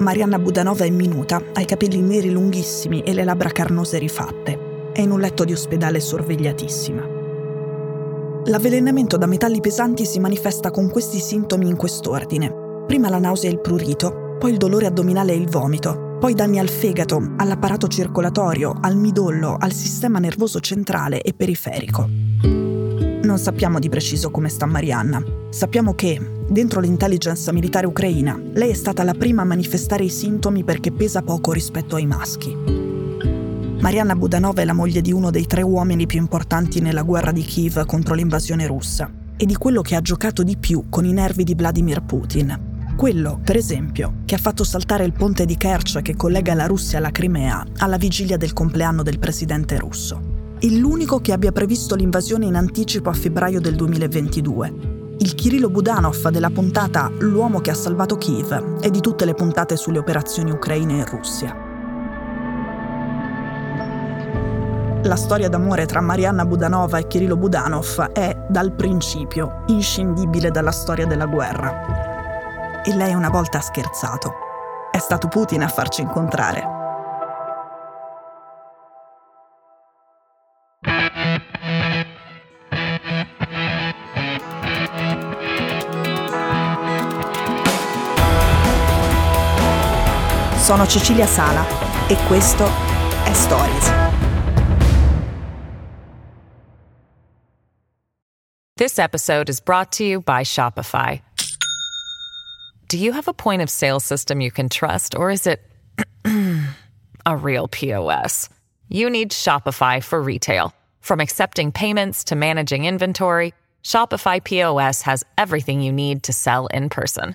Marianna Budanova è minuta, ha i capelli neri lunghissimi e le labbra carnose rifatte. È in un letto di ospedale sorvegliatissima. L'avvelenamento da metalli pesanti si manifesta con questi sintomi in quest'ordine. Prima la nausea e il prurito, poi il dolore addominale e il vomito, poi danni al fegato, all'apparato circolatorio, al midollo, al sistema nervoso centrale e periferico. Non sappiamo di preciso come sta Marianna. Sappiamo che, dentro l'intelligence militare ucraina, lei è stata la prima a manifestare i sintomi perché pesa poco rispetto ai maschi. Marianna Budanova è la moglie di uno dei tre uomini più importanti nella guerra di Kiev contro l'invasione russa e di quello che ha giocato di più con i nervi di Vladimir Putin. Quello, per esempio, che ha fatto saltare il ponte di Kerch che collega la Russia alla Crimea alla vigilia del compleanno del presidente russo è l'unico che abbia previsto l'invasione in anticipo a febbraio del 2022. Il Kirilo Budanov della puntata L'uomo che ha salvato Kiev e di tutte le puntate sulle operazioni ucraine in Russia. La storia d'amore tra Marianna Budanova e Kirilo Budanov è, dal principio, inscindibile dalla storia della guerra. E lei una volta ha scherzato. È stato Putin a farci incontrare. Sono Cecilia Sala e questo è Stories. This episode is brought to you by Shopify. Do you have a point of sale system you can trust, or is it a real POS? You need Shopify for retail. From accepting payments to managing inventory, Shopify POS has everything you need to sell in person.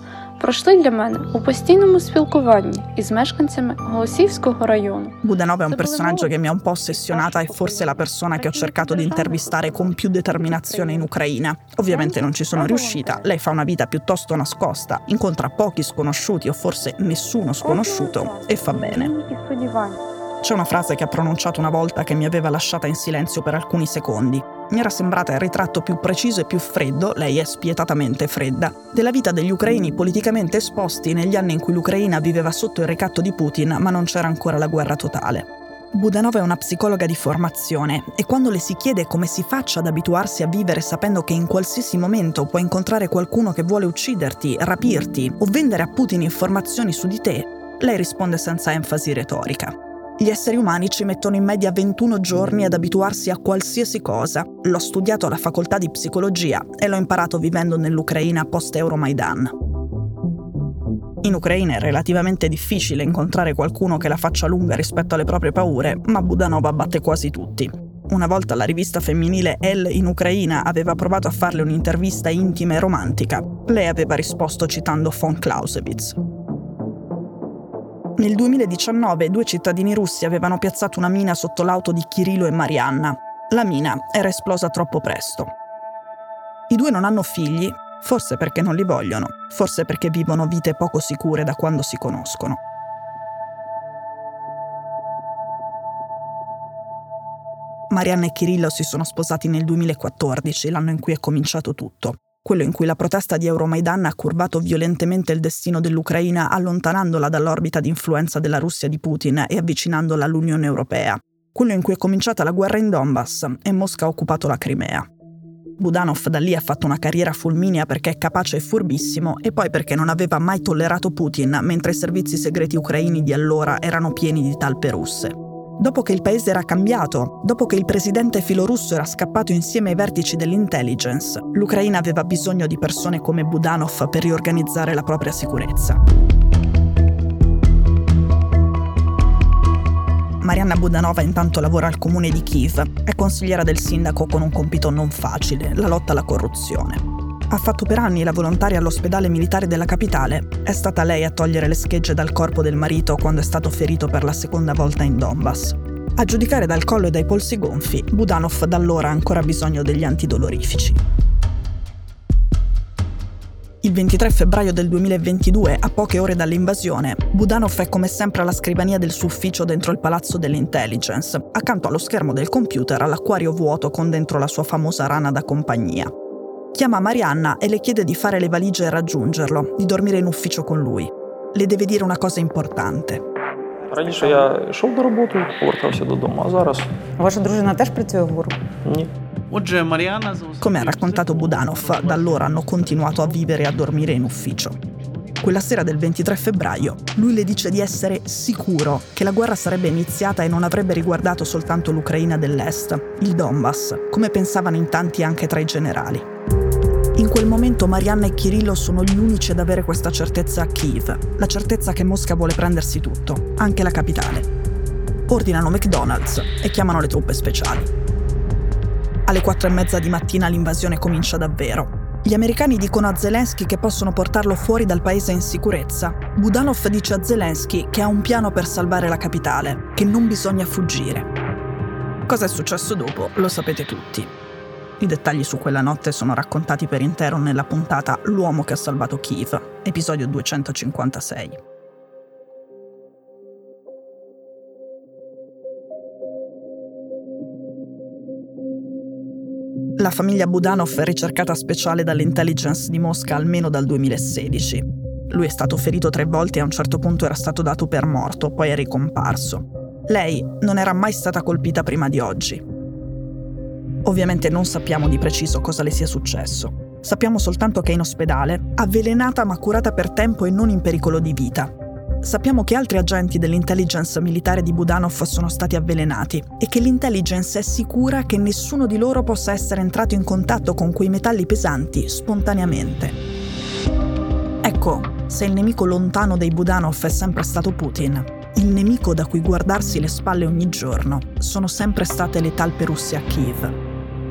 пройшли для мене у постійному спілкуванні із мешканцями Голосівського району. Budanova è un personaggio che mi ha un po' ossessionata e forse la persona che ho cercato di intervistare con più determinazione in Ucraina. Ovviamente non ci sono riuscita, lei fa una vita piuttosto nascosta, incontra pochi sconosciuti o forse nessuno sconosciuto e fa bene. C'è una frase che ha pronunciato una volta che mi aveva lasciata in silenzio per alcuni secondi. Mi era sembrata il ritratto più preciso e più freddo, lei è spietatamente fredda, della vita degli ucraini politicamente esposti negli anni in cui l'Ucraina viveva sotto il ricatto di Putin, ma non c'era ancora la guerra totale. Budanova è una psicologa di formazione e quando le si chiede come si faccia ad abituarsi a vivere sapendo che in qualsiasi momento puoi incontrare qualcuno che vuole ucciderti, rapirti o vendere a Putin informazioni su di te, lei risponde senza enfasi retorica. Gli esseri umani ci mettono in media 21 giorni ad abituarsi a qualsiasi cosa. L'ho studiato alla facoltà di psicologia e l'ho imparato vivendo nell'Ucraina post-Euromaidan. In Ucraina è relativamente difficile incontrare qualcuno che la faccia lunga rispetto alle proprie paure, ma Budanova batte quasi tutti. Una volta la rivista femminile Elle in Ucraina aveva provato a farle un'intervista intima e romantica. Lei aveva risposto citando von Clausewitz. Nel 2019 due cittadini russi avevano piazzato una mina sotto l'auto di Kirilo e Marianna. La mina era esplosa troppo presto. I due non hanno figli, forse perché non li vogliono, forse perché vivono vite poco sicure da quando si conoscono. Marianna e Kirillo si sono sposati nel 2014, l'anno in cui è cominciato tutto quello in cui la protesta di Euromaidan ha curvato violentemente il destino dell'Ucraina allontanandola dall'orbita di influenza della Russia di Putin e avvicinandola all'Unione Europea, quello in cui è cominciata la guerra in Donbass e Mosca ha occupato la Crimea. Budanov da lì ha fatto una carriera fulminea perché è capace e furbissimo e poi perché non aveva mai tollerato Putin mentre i servizi segreti ucraini di allora erano pieni di talpe russe. Dopo che il paese era cambiato, dopo che il presidente filorusso era scappato insieme ai vertici dell'intelligence, l'Ucraina aveva bisogno di persone come Budanov per riorganizzare la propria sicurezza. Marianna Budanova intanto lavora al comune di Kiev, è consigliera del sindaco con un compito non facile, la lotta alla corruzione. Ha fatto per anni la volontaria all'ospedale militare della capitale. È stata lei a togliere le schegge dal corpo del marito quando è stato ferito per la seconda volta in Donbass. A giudicare dal collo e dai polsi gonfi, Budanov da allora ha ancora bisogno degli antidolorifici. Il 23 febbraio del 2022, a poche ore dall'invasione, Budanov è come sempre alla scrivania del suo ufficio dentro il palazzo dell'intelligence, accanto allo schermo del computer all'acquario vuoto con dentro la sua famosa rana da compagnia. Chiama Marianna e le chiede di fare le valigie e raggiungerlo, di dormire in ufficio con lui. Le deve dire una cosa importante. Раніше я йшов до роботи, повертався додому, а зараз Ваша дружина теж працює в ГУР? ні. Отже, Маріана Come ha raccontato Budanov, da allora hanno continuato a vivere e a dormire in ufficio. Quella sera del 23 febbraio, lui le dice di essere sicuro che la guerra sarebbe iniziata e non avrebbe riguardato soltanto l'Ucraina dell'Est, il Donbass, come pensavano in tanti anche tra i generali. In quel momento Marianna e Kirillo sono gli unici ad avere questa certezza a Kiev, la certezza che Mosca vuole prendersi tutto, anche la capitale. Ordinano McDonald's e chiamano le truppe speciali. Alle quattro e mezza di mattina l'invasione comincia davvero. Gli americani dicono a Zelensky che possono portarlo fuori dal paese in sicurezza. Budanov dice a Zelensky che ha un piano per salvare la capitale, che non bisogna fuggire. Cosa è successo dopo lo sapete tutti. I dettagli su quella notte sono raccontati per intero nella puntata L'uomo che ha salvato Kiev, episodio 256. La famiglia Budanov è ricercata speciale dall'intelligence di Mosca almeno dal 2016. Lui è stato ferito tre volte e a un certo punto era stato dato per morto, poi è ricomparso. Lei non era mai stata colpita prima di oggi. Ovviamente non sappiamo di preciso cosa le sia successo. Sappiamo soltanto che è in ospedale, avvelenata ma curata per tempo e non in pericolo di vita. Sappiamo che altri agenti dell'intelligence militare di Budanov sono stati avvelenati e che l'intelligence è sicura che nessuno di loro possa essere entrato in contatto con quei metalli pesanti spontaneamente. Ecco, se il nemico lontano dei Budanov è sempre stato Putin, il nemico da cui guardarsi le spalle ogni giorno sono sempre state le talpe russe a Kiev.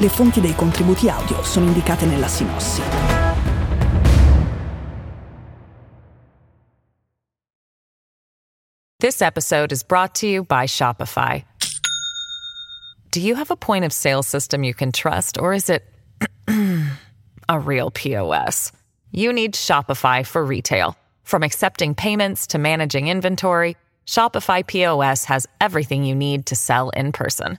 Le fonti dei contributi audio sono indicate nella sinossi. This episode is brought to you by Shopify. Do you have a point of sale system you can trust, or is it a real POS? You need Shopify for retail. From accepting payments to managing inventory, Shopify POS has everything you need to sell in person.